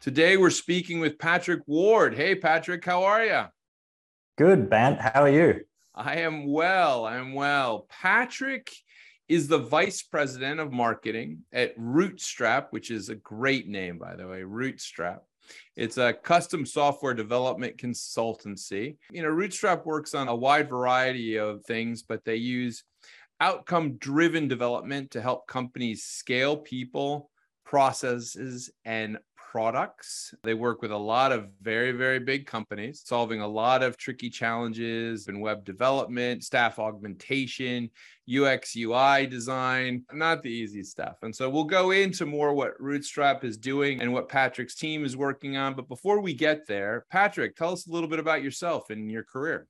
Today we're speaking with Patrick Ward. Hey, Patrick, how are you? Good, Bant. How are you? I am well. I'm well. Patrick is the vice president of marketing at Rootstrap, which is a great name, by the way. Rootstrap. It's a custom software development consultancy. You know, Rootstrap works on a wide variety of things, but they use outcome driven development to help companies scale people, processes, and products. They work with a lot of very, very big companies, solving a lot of tricky challenges in web development, staff augmentation, UX, UI design, not the easy stuff. And so we'll go into more what Rootstrap is doing and what Patrick's team is working on. But before we get there, Patrick, tell us a little bit about yourself and your career.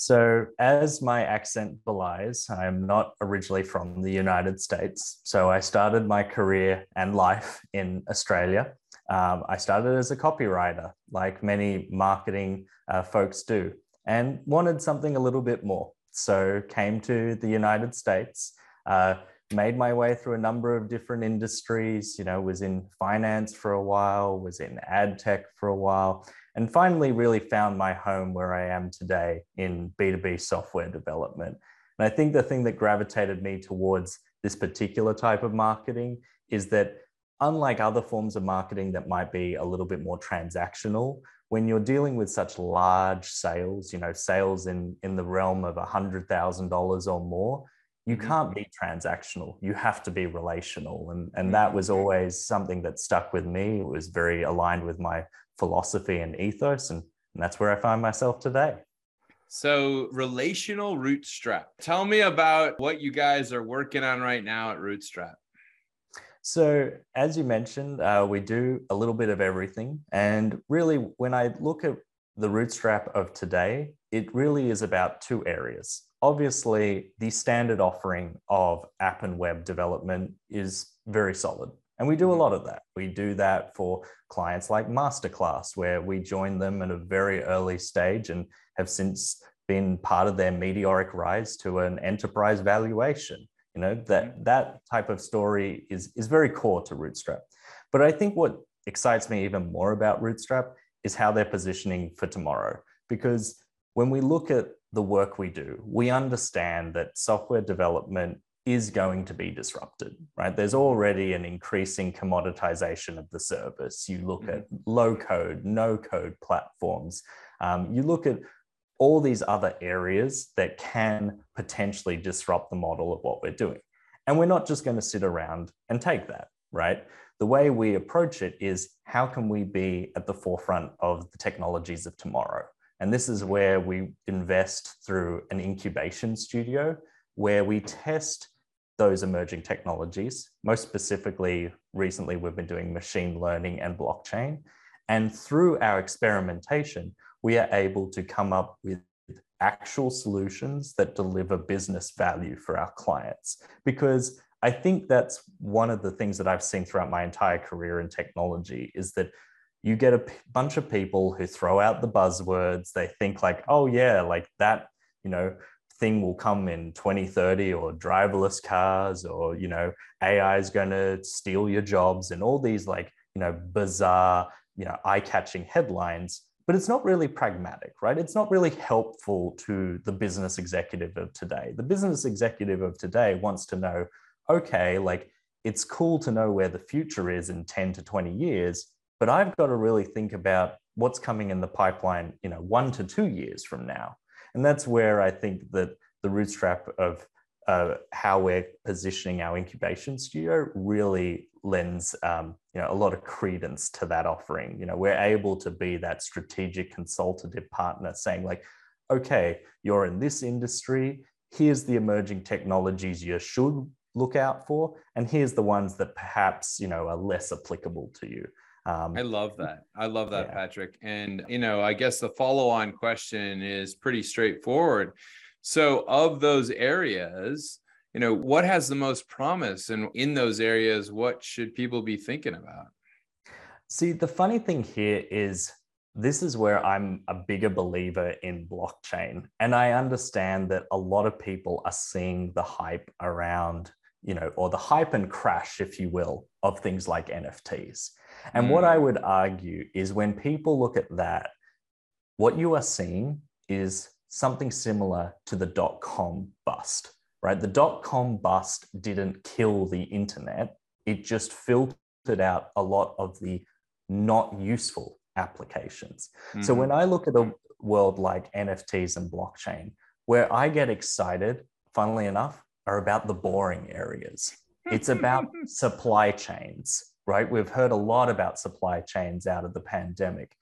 So, as my accent belies, I am not originally from the United States. So, I started my career and life in Australia. Um, I started as a copywriter, like many marketing uh, folks do, and wanted something a little bit more. So, came to the United States. Uh, made my way through a number of different industries you know was in finance for a while was in ad tech for a while and finally really found my home where I am today in B2B software development. And I think the thing that gravitated me towards this particular type of marketing is that unlike other forms of marketing that might be a little bit more transactional, when you're dealing with such large sales, you know, sales in, in the realm of $100,000 or more, you mm-hmm. can't be transactional. You have to be relational. And, and that was mm-hmm. always something that stuck with me. It was very aligned with my philosophy and ethos. And, and that's where I find myself today. So, relational Rootstrap. Tell me about what you guys are working on right now at Rootstrap. So, as you mentioned, uh, we do a little bit of everything. And really, when I look at the Rootstrap of today, it really is about two areas. Obviously, the standard offering of app and web development is very solid. And we do a mm-hmm. lot of that. We do that for clients like Masterclass, where we join them at a very early stage and have since been part of their meteoric rise to an enterprise valuation. You know, that mm-hmm. that type of story is, is very core to Rootstrap. But I think what excites me even more about Rootstrap is how they're positioning for tomorrow. Because when we look at the work we do, we understand that software development is going to be disrupted, right? There's already an increasing commoditization of the service. You look mm-hmm. at low code, no code platforms. Um, you look at all these other areas that can potentially disrupt the model of what we're doing. And we're not just going to sit around and take that, right? The way we approach it is how can we be at the forefront of the technologies of tomorrow? And this is where we invest through an incubation studio where we test those emerging technologies. Most specifically, recently we've been doing machine learning and blockchain. And through our experimentation, we are able to come up with actual solutions that deliver business value for our clients. Because I think that's one of the things that I've seen throughout my entire career in technology is that you get a p- bunch of people who throw out the buzzwords. They think like, oh yeah, like that, you know, thing will come in 2030 or driverless cars or you know ai is going to steal your jobs and all these like you know bizarre you know eye-catching headlines. But it's not really pragmatic right? It's not really helpful to the business executive of today. The business executive of today wants to know okay like it's cool to know where the future is in 10 to 20 years but i've got to really think about what's coming in the pipeline you know 1 to 2 years from now. And that's where I think that the rootstrap of uh, how we're positioning our incubation studio really lends um, you know a lot of credence to that offering. You know we're able to be that strategic consultative partner saying like okay you're in this industry. Here's the emerging technologies you should look out for and here's the ones that perhaps you know are less applicable to you Um, I love that. I love that, yeah. Patrick. And, you know, I guess the follow on question is pretty straightforward. So, of those areas, you know, what has the most promise? And in those areas, what should people be thinking about? See, the funny thing here is this is where I'm a bigger believer in blockchain. And I understand that a lot of people are seeing the hype around, you know, or the hype and crash, if you will, of things like NFTs. And mm. what I would argue is when people look at that, what you are seeing is something similar to the dot com bust, right? The dot com bust didn't kill the internet, it just filtered out a lot of the not useful applications. Mm-hmm. So when I look at a world like NFTs and blockchain, where I get excited, funnily enough, are about the boring areas. It's about supply chains, right? We've heard a lot about supply chains out of the pandemic.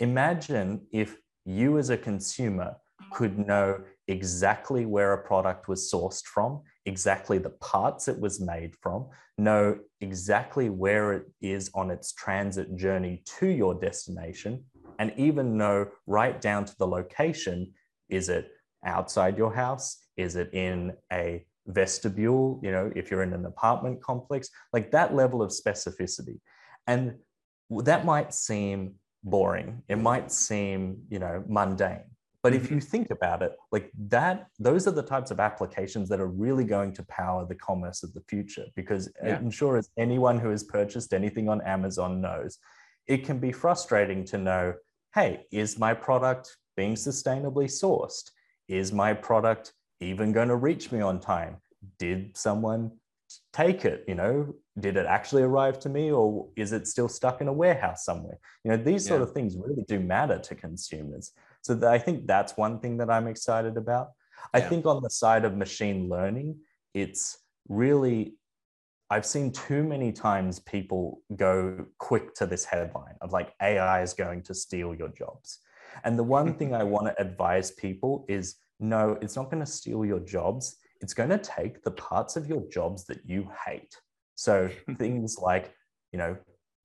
Imagine if you as a consumer could know exactly where a product was sourced from, exactly the parts it was made from, know exactly where it is on its transit journey to your destination, and even know right down to the location is it outside your house? Is it in a vestibule? You know, if you're in an apartment complex, like that level of specificity. And that might seem boring. It might seem, you know, mundane. But if mm-hmm. you think about it, like that, those are the types of applications that are really going to power the commerce of the future. Because yeah. I'm sure as anyone who has purchased anything on Amazon knows, it can be frustrating to know, hey, is my product being sustainably sourced? Is my product even going to reach me on time? Did someone take it? You know, did it actually arrive to me or is it still stuck in a warehouse somewhere? You know, these sort yeah. of things really do matter to consumers. So I think that's one thing that I'm excited about. I think on the side of machine learning, it's really I've seen too many times people go quick to this headline of like AI is going to steal your jobs. And the one thing I want to advise people is no, it's not going to steal your jobs. It's going to take the parts of your jobs that you hate. So things like, you know,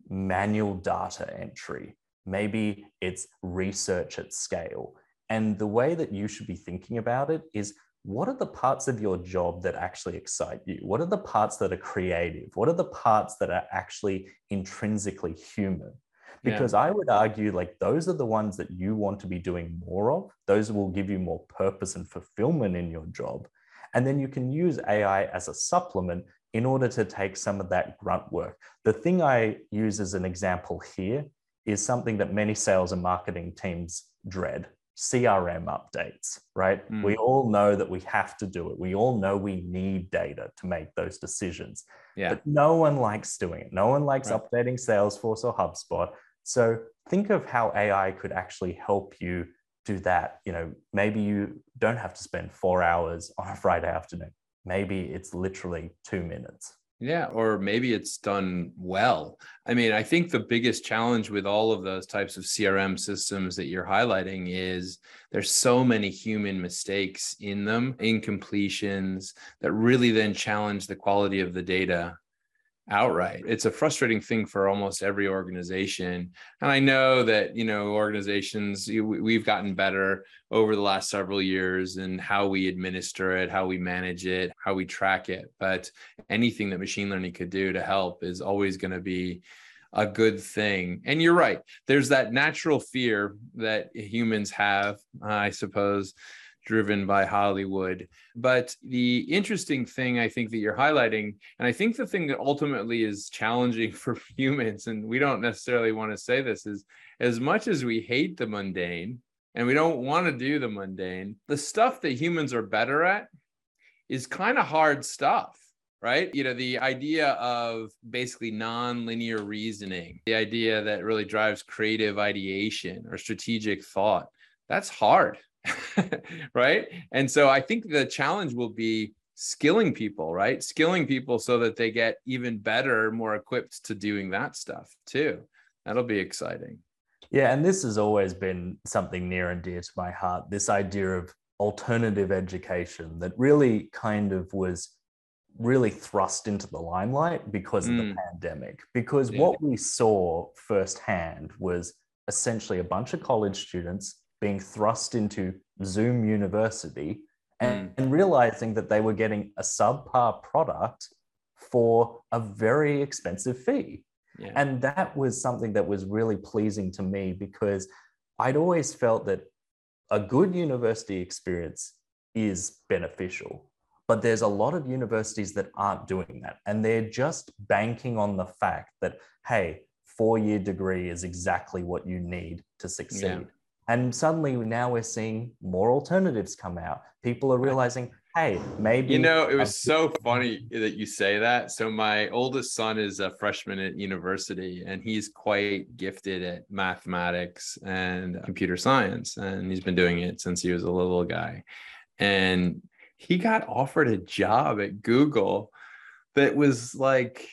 manual data entry, maybe it's research at scale. And the way that you should be thinking about it is what are the parts of your job that actually excite you? What are the parts that are creative? What are the parts that are actually intrinsically human? Because yeah. I would argue like those are the ones that you want to be doing more of. Those will give you more purpose and fulfillment in your job. And then you can use AI as a supplement in order to take some of that grunt work. The thing I use as an example here is something that many sales and marketing teams dread CRM updates, right? Mm. We all know that we have to do it. We all know we need data to make those decisions. Yeah. But no one likes doing it. No one likes right. updating Salesforce or HubSpot. So think of how AI could actually help you do that. You know, maybe you don't have to spend four hours on a Friday afternoon. Maybe it's literally two minutes. Yeah, or maybe it's done well. I mean, I think the biggest challenge with all of those types of CRM systems that you're highlighting is there's so many human mistakes in them, incompletions that really then challenge the quality of the data outright. It's a frustrating thing for almost every organization. And I know that, you know, organizations, we've gotten better over the last several years in how we administer it, how we manage it, how we track it. But anything that machine learning could do to help is always going to be a good thing. And you're right. There's that natural fear that humans have, I suppose, driven by Hollywood. But the interesting thing I think that you're highlighting, and I think the thing that ultimately is challenging for humans, and we don't necessarily want to say this, is as much as we hate the mundane and we don't want to do the mundane, the stuff that humans are better at is kind of hard stuff right? You know, the idea of basically non-linear reasoning, the idea that really drives creative ideation or strategic thought, that's hard. right? And so I think the challenge will be skilling people, right? Skilling people so that they get even better, more equipped to doing that stuff too. That'll be exciting. Yeah, and this has always been something near and dear to my heart this idea of alternative education that really kind of was really thrust into the limelight because of the Mm. pandemic. Because Yeah. what we saw firsthand was essentially a bunch of college students being thrust into Zoom University and, mm. and realizing that they were getting a subpar product for a very expensive fee. Yeah. And that was something that was really pleasing to me because I'd always felt that a good university experience is beneficial. But there's a lot of universities that aren't doing that. And they're just banking on the fact that, hey, four year degree is exactly what you need to succeed. Yeah. And suddenly now we're seeing more alternatives come out. People are realizing, hey, maybe. You know, it was so funny that you say that. So my oldest son is a freshman at university and he's quite gifted at mathematics and computer science and he's been doing it since he was a little guy. And he got offered a job at Google that was like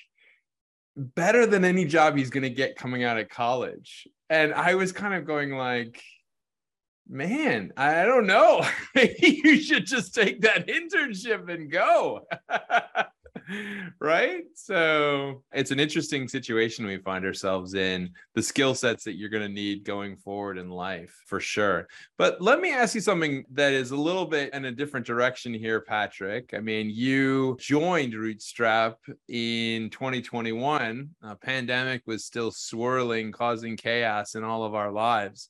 better than any job he's going to get coming out of college. And I was kind of going like man, I don't know. you should just take that internship and go. right? So it's an interesting situation we find ourselves in, the skill sets that you're going to need going forward in life for sure. But let me ask you something that is a little bit in a different direction here, Patrick. I mean, you joined Rootstrap in 2021. A pandemic was still swirling, causing chaos in all of our lives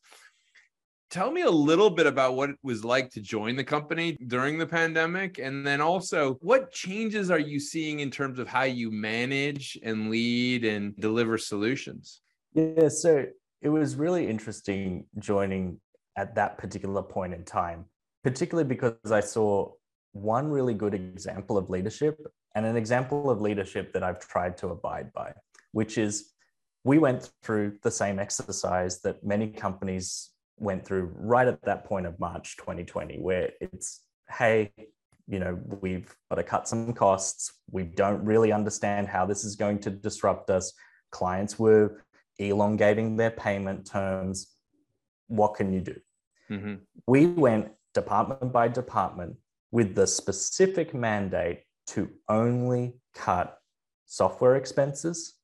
tell me a little bit about what it was like to join the company during the pandemic and then also what changes are you seeing in terms of how you manage and lead and deliver solutions? Yeah, so it was really interesting joining at that particular point in time, particularly because I saw one really good example of leadership and an example of leadership that I've tried to abide by, which is we went through the same exercise that many companies went through right at that point of March 2020, where it's, hey, you know, we've got to cut some costs. We don't really understand how this is going to disrupt us. Clients were elongating their payment terms. What can you do? mm-hmm. We went department by department with the specific mandate to only cut software expenses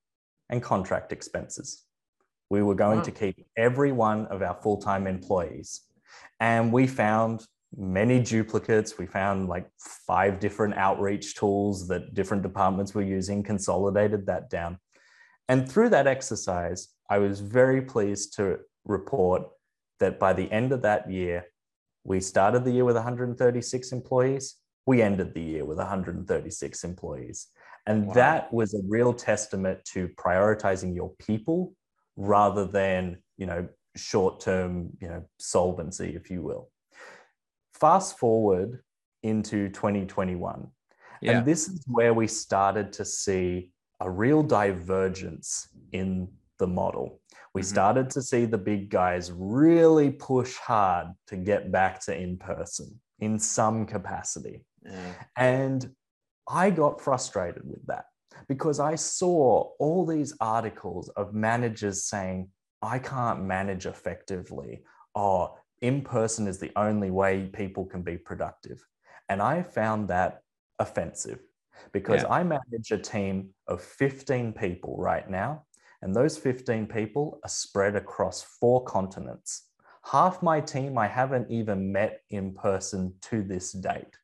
and contract expenses. We were going Wow. to keep every one of our full time employees. And we found many duplicates. We found like five different outreach tools that different departments were using, consolidated that down. And through that exercise, I was very pleased to report that by the end of that year, we started the year with 136 employees. We ended the year with 136 employees. And Wow. that was a real testament to prioritizing your people rather than, you know, short-term, you know, solvency, if you will. Fast forward into 2021. yeah And this is where we started to see a real divergence in the model. We Mhm. started to see the big guys really push hard to get back to in person in some capacity. yeah And I got frustrated with that because I saw all these articles of managers saying, I can't manage effectively. Oh, in person is the only way people can be productive. And I found that offensive because Yeah. I manage a team of 15 people right now. And those 15 people are spread across four continents. Half my team I haven't even met in person to this date.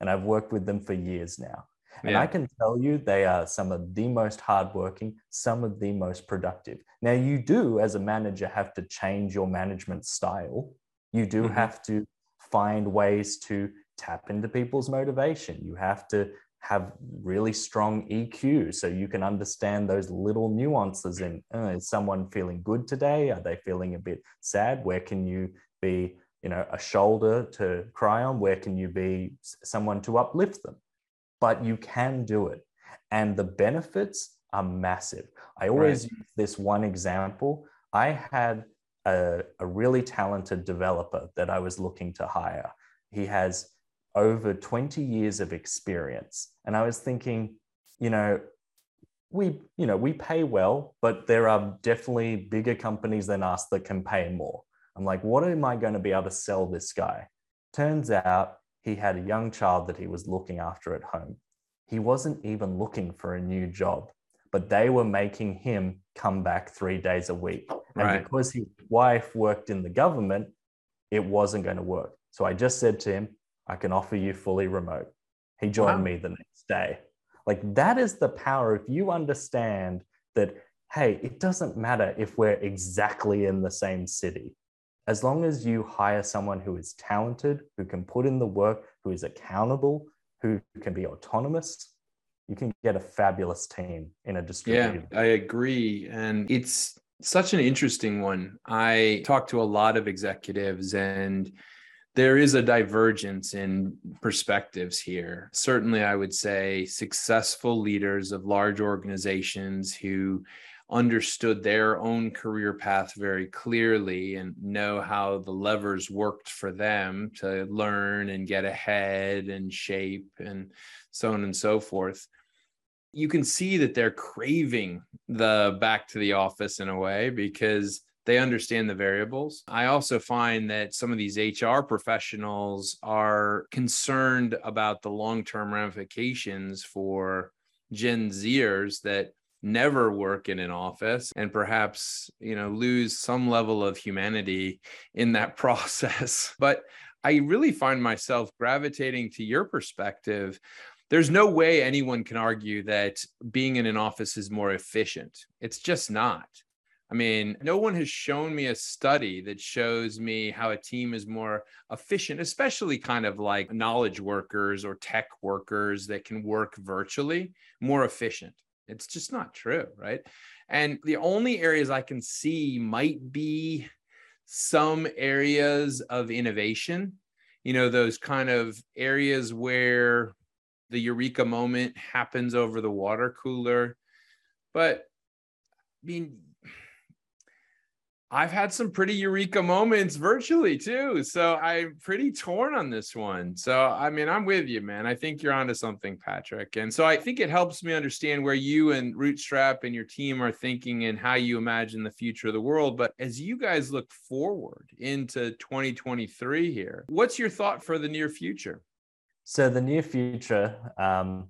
And I've worked with them for years now. And Yeah. I can tell you they are some of the most hardworking, some of the most productive. Now, you do, as a manager, have to change your management style. You do Mhm. have to find ways to tap into people's motivation. You have to have really strong EQ so you can understand those little nuances in uh, is someone feeling good today? Are they feeling a bit sad? Where can you be, you know, a shoulder to cry on? Where can you be someone to uplift them? But you can do it. And the benefits are massive. I always use this one example. I had a, a really talented developer that I was looking to hire. He has over 20 years of experience. And I was thinking, you know, we, you know, we pay well, but there are definitely bigger companies than us that can pay more. I'm like, what am I going to be able to sell this guy? Turns out he had a young child that he was looking after at home. he wasn't even looking for a new job, but they were making him come back three days a week. And Right. because his wife worked in the government, it wasn't going to work. So I just said to him, I can offer you fully remote. He joined Wow. me the next day. Like that is the power. If you understand that, hey, it doesn't matter if we're exactly in the same city. As long as you hire someone who is talented, who can put in the work, who is accountable, who can be autonomous, you can get a fabulous team in a distributed. Yeah. I agree. And it's such an interesting one. I talk to a lot of executives, and there is a divergence in perspectives here. Certainly, I would say successful leaders of large organizations who understood their own career path very clearly and know how the levers worked for them to learn and get ahead and shape and so on and so forth you can see that they're craving the back to the office in a way because they understand the variables. I also find that some of these HR professionals are concerned about the long term ramifications for Gen Zers that never work in an office and perhaps you know lose some level of humanity in that process but i really find myself gravitating to your perspective there's no way anyone can argue that being in an office is more efficient. It's just not. I mean, no one has shown me a study that shows me how a team is more efficient, especially kind of like knowledge workers or tech workers that can work virtually more efficient. It's just not true, right? And the only areas I can see might be some areas of innovation, you know, those kind of areas where the eureka moment happens over the water cooler. But I mean, I've had some pretty eureka moments virtually too. So I'm pretty torn on this one. So, I mean, I'm with you, man. I think you're onto something, Patrick. And so I think it helps me understand where you and Rootstrap and your team are thinking and how you imagine the future of the world. But as you guys look forward into 2023 here, what's your thought for the near future? So the near future, um,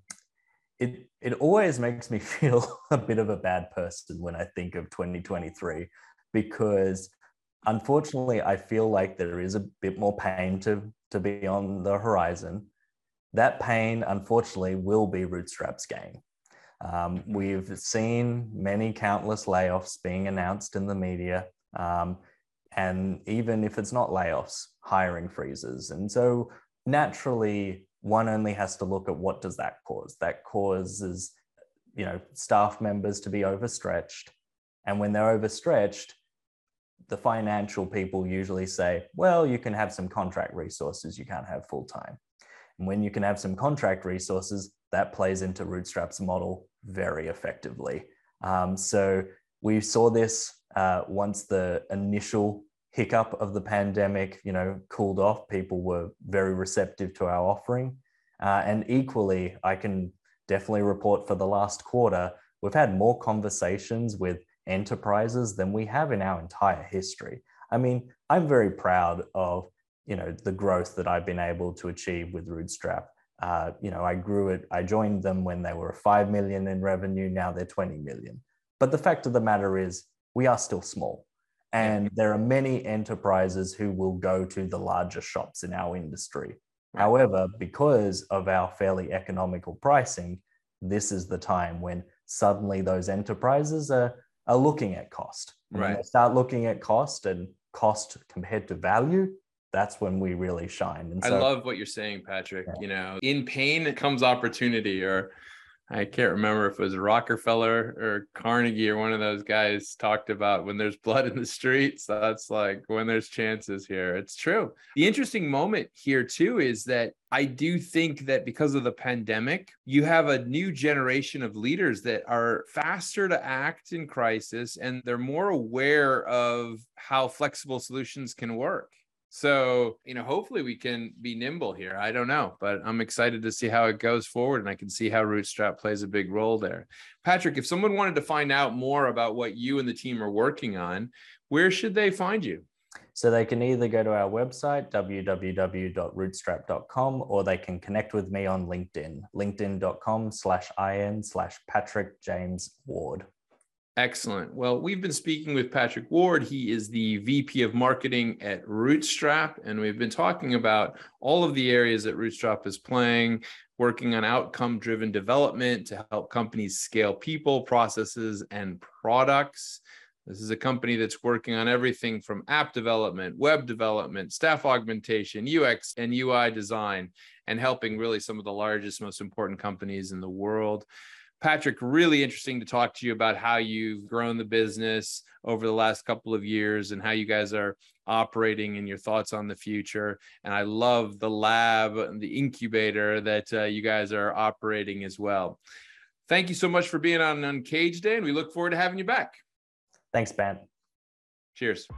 it it always makes me feel a bit of a bad person when I think of 2023, because unfortunately I feel like there is a bit more pain to to be on the horizon. That pain, unfortunately, will be Rootstrap's gain. Um, we've seen many countless layoffs being announced in the media, um, and even if it's not layoffs, hiring freezes, and so naturally one only has to look at what does that cause that causes you know staff members to be overstretched and when they're overstretched the financial people usually say well you can have some contract resources you can't have full time and when you can have some contract resources that plays into rootstrap's model very effectively um, so we saw this uh, once the initial hiccup of the pandemic, you know, cooled off, people were very receptive to our offering. Uh, and equally, I can definitely report for the last quarter, we've had more conversations with enterprises than we have in our entire history. I mean, I'm very proud of, you know, the growth that I've been able to achieve with Rootstrap. Uh, you know, I grew it, I joined them when they were 5 million in revenue, now they're 20 million. But the fact of the matter is, we are still small. And there are many enterprises who will go to the larger shops in our industry. However, because of our fairly economical pricing, this is the time when suddenly those enterprises are, are looking at cost. And Right. they start looking at cost and cost compared to value, that's when we really shine. And I love what you're saying, Patrick. Yeah. You know, in pain comes opportunity, or I can't remember if it was Rockefeller or Carnegie or one of those guys talked about when there's blood in the streets. That's like when there's chances here. It's true. The interesting moment here, too, is that I do think that because of the pandemic, you have a new generation of leaders that are faster to act in crisis and they're more aware of how flexible solutions can work. So, you know, hopefully we can be nimble here. I don't know, but I'm excited to see how it goes forward. And I can see how Rootstrap plays a big role there. Patrick, if someone wanted to find out more about what you and the team are working on, where should they find you? So they can either go to our website, www.rootstrap.com, or they can connect with me on LinkedIn, linkedin.com slash in slash Patrick James Ward. Excellent. Well, we've been speaking with Patrick Ward. He is the VP of Marketing at Rootstrap, and we've been talking about all of the areas that Rootstrap is playing, working on outcome driven development to help companies scale people, processes, and products. This is a company that's working on everything from app development, web development, staff augmentation, UX and UI design, and helping really some of the largest, most important companies in the world. Patrick, really interesting to talk to you about how you've grown the business over the last couple of years and how you guys are operating and your thoughts on the future. And I love the lab and the incubator that uh, you guys are operating as well. Thank you so much for being on Uncaged Day, and we look forward to having you back. Thanks, Ben. Cheers.